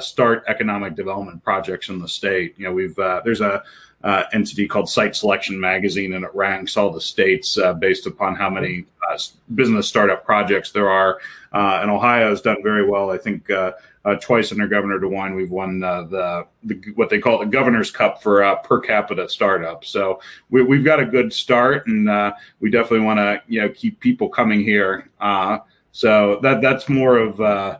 start economic development projects in the state. You know, we've there's a uh, entity called Site Selection Magazine, and it ranks all the states uh, based upon how many uh, business startup projects there are. and Ohio has done very well. I think uh, twice under Governor DeWine, we've won uh, the, the, what they call the Governor's Cup for uh, per capita startup. So we, have got a good start, and uh, we definitely want to you know keep people coming here. Uh, so that that's more of uh, uh,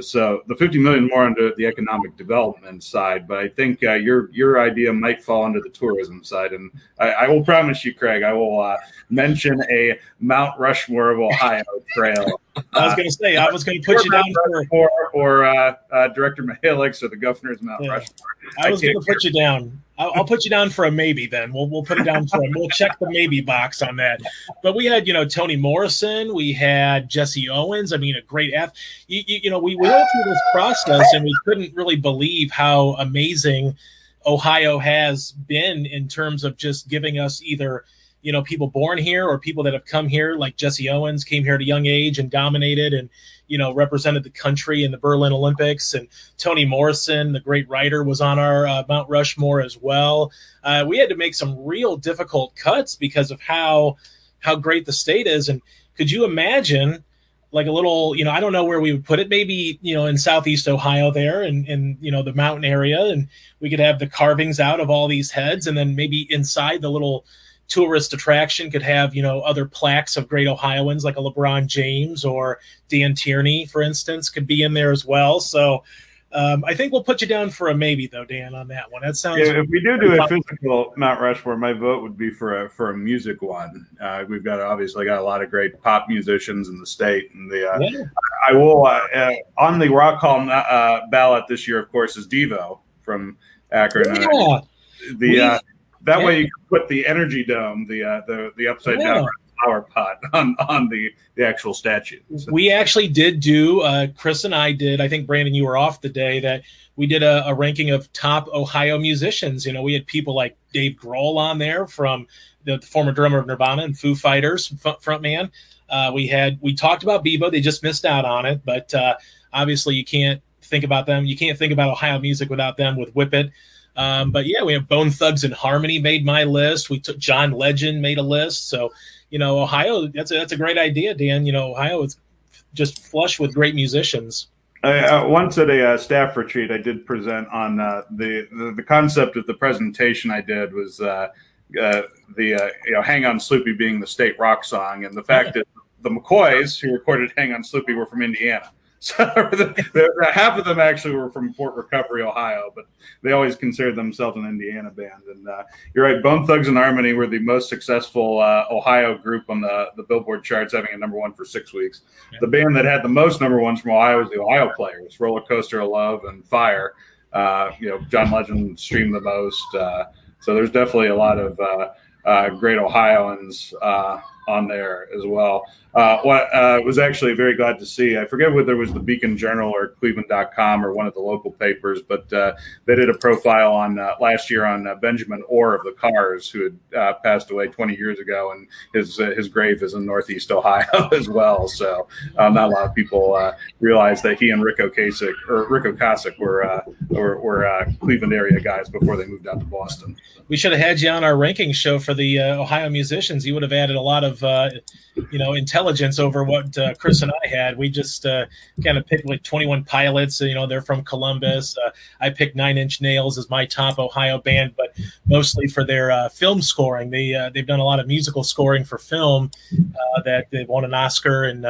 so the 50 million more under the economic development side, but I think uh, your your idea might fall under the tourism side. And I, I will promise you, Craig, I will uh, mention a Mount Rushmore of Ohio trail. I was going to say I was going to put you down for or, or uh, uh, Director Mihalik or the Governor's Mount yeah. Rushmore. I was going to put you down. I'll, put you down for a maybe. Then we'll we'll put it down for a, we'll check the maybe box on that. But we had you know Toni Morrison, we had Jesse Owens. I mean, a great F. You, you, you know, we went through this process and we couldn't really believe how amazing Ohio has been in terms of just giving us either you know people born here or people that have come here like jesse owens came here at a young age and dominated and you know represented the country in the berlin olympics. And toni morrison the great writer was on our uh, mount rushmore as well. Uh, we had to make some real difficult cuts because of how how great the state is. And could you imagine like a little you know i don't know where we would put it maybe you know in southeast ohio there and in you know the mountain area and we could have the carvings out of all these heads and then maybe inside the little tourist attraction could have you know other plaques of great Ohioans like a LeBron James or Dan Tierney, for instance, could be in there as well. So um, I think we'll put you down for a maybe though, Dan, on that one. That sounds. Yeah, if we do do a physical Mount Rushmore, my vote would be for a for a music one. Uh, we've got obviously got a lot of great pop musicians in the state, and the uh, yeah. I will uh, uh on the rock hall uh, ballot this year, of course, is Devo from Akron. Uh, yeah. the that yeah. way you can put the energy dome, the uh, the the upside yeah. down flower pot on on the the actual statue. So. We actually did do. Uh, Chris and I did. I think Brandon, you were off the day that we did a, a, ranking of top Ohio musicians. You know, we had people like Dave Grohl on there from the, the former drummer of Nirvana and Foo Fighters frontman. Uh, we had we talked about Devo. They just missed out on it, but uh, obviously you can't think about them. You can't think about Ohio music without them with Whip It. Um, but yeah, we have Bone Thugs and Harmony made my list. We took John Legend made a list. So, you know, Ohio, that's a, that's a great idea, Dan. You know, Ohio is just flush with great musicians. I, uh, once at a uh, staff retreat, I did present on uh, the, the, the concept of the presentation I did was uh, uh, the uh, you know "Hang On Sloopy" being the state rock song, and the fact that the McCoys who recorded "Hang On Sloopy" were from Indiana. So the, the, half of them actually were from Fort Recovery, Ohio, but they always considered themselves an Indiana band. And uh, you're right, Bone Thugs and Harmony were the most successful uh, Ohio group on the, the Billboard charts, having a number one for six weeks. Yeah. The band that had the most number ones from Ohio was the Ohio Players, Roller Coaster of Love and Fire. Uh, you know, John Legend streamed the most. Uh, so there's definitely a lot of uh, uh, great Ohioans on there as well. Uh, what uh, was actually very glad to see. I forget whether it was the Beacon Journal or Cleveland.com or one of the local papers, but uh, they did a profile on uh, last year on uh, Benjamin Orr of the Cars, who had uh, passed away 20 years ago, and his his grave is in Northeast Ohio as well. So not a lot of people realize that he and Ric Ocasek or Ric Ocasek were were, were Cleveland area guys before they moved out to Boston. We should have had you on our ranking show for the Ohio musicians. You would have added a lot of you know intelligence over what uh, Chris and I had. We just uh, kind of picked like 21 Pilots. You know, they're from Columbus. Uh, I picked Nine Inch Nails as my top Ohio band, but mostly for their uh, film scoring. They uh, they've done a lot of musical scoring for film uh, that they've won an Oscar and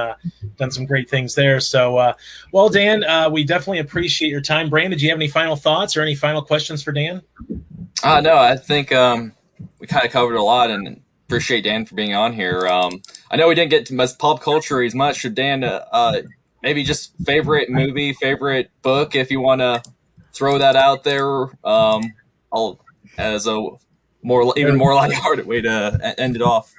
done some great things there. So, well, Dan, we definitely appreciate your time. Brandon, do you have any final thoughts or any final questions for Dan? Uh, no, I think um, we kind of covered a lot and appreciate Dan for being on here. Um, I know we didn't get to much pop culture as much. Should Dan, uh, uh, maybe just favorite movie, favorite book, if you want to throw that out there, um, I'll, as a more even more lighthearted way to end it off.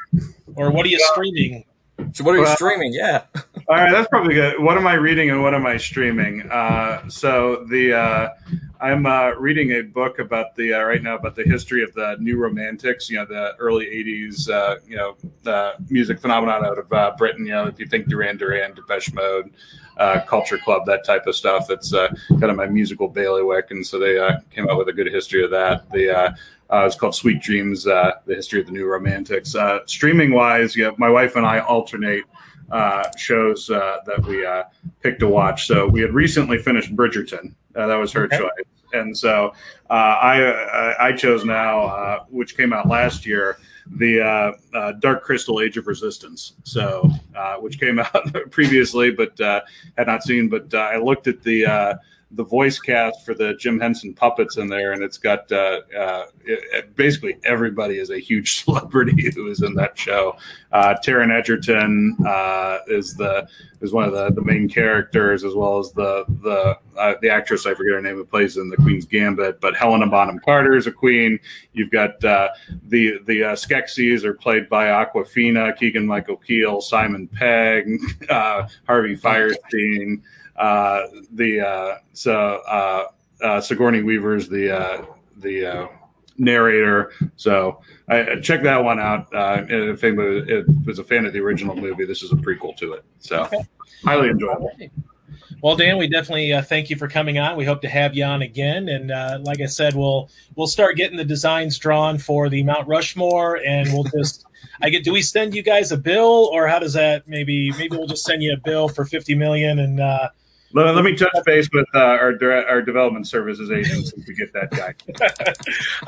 Or what are you streaming? So what are you well, streaming? Yeah. All right, that's probably good. What am I reading and what am I streaming? Uh, so the uh, I'm uh, reading a book about the uh, right now about the history of the New Romantics. You know, the early '80s. Uh, you know, the music phenomenon out of uh, Britain. You know, if you think Duran Duran, Depeche Mode, uh, Culture Club, that type of stuff. That's uh, kind of my musical bailiwick, and so they came out with a good history of that. The it's called Sweet Dreams: The History of the New Romantics. streaming wise, yeah, my wife and I alternate. Shows uh, that we uh, picked to watch. So we had recently finished Bridgerton, uh, that was her okay. choice, and so uh, I I chose now, uh, which came out last year, the uh, uh, Dark Crystal: Age of Resistance. So, uh, which came out previously, but uh had not seen. But I looked at the the voice cast for the Jim Henson puppets in there, and it's got uh, uh, it, basically everybody is a huge celebrity who is in that show. Uh, Taron Egerton uh, is the is one of the, the main characters, as well as the the uh, the actress I forget her name who plays in the Queen's Gambit. But Helena Bonham Carter is a queen. You've got uh, the the uh, Skeksis are played by Awkwafina, Keegan Michael Key, Simon Pegg, Harvey Fierstein. Uh, the uh, so uh, uh, Sigourney Weaver's the uh, the uh, narrator. So I, check that one out. Uh, if anybody was a fan of the original movie, this is a prequel to it. So okay. highly enjoyable. Well, Dan, we definitely uh, thank you for coming on. We hope to have you on again. And uh, like I said, we'll we'll start getting the designs drawn for the Mount Rushmore, and we'll just. I get. Do we send you guys a bill, or how does that? Maybe maybe we'll just send you a bill for fifty million, and uh, let, let me touch base with uh, our our development services agents to get that guy.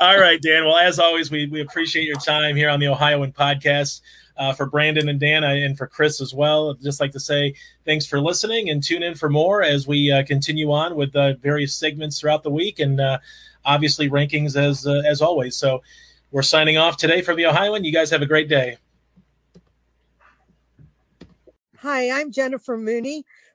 All right, Dan. Well, as always, we, we appreciate your time here on the Ohioan podcast. Uh, for Brandon and Dan and for Chris as well. I'd just like to say thanks for listening and tune in for more as we uh, continue on with uh, various segments throughout the week and uh, obviously rankings as uh, as always. So we're signing off today for the Ohioan. You guys have a great day. Hi, I'm Jennifer Mooney.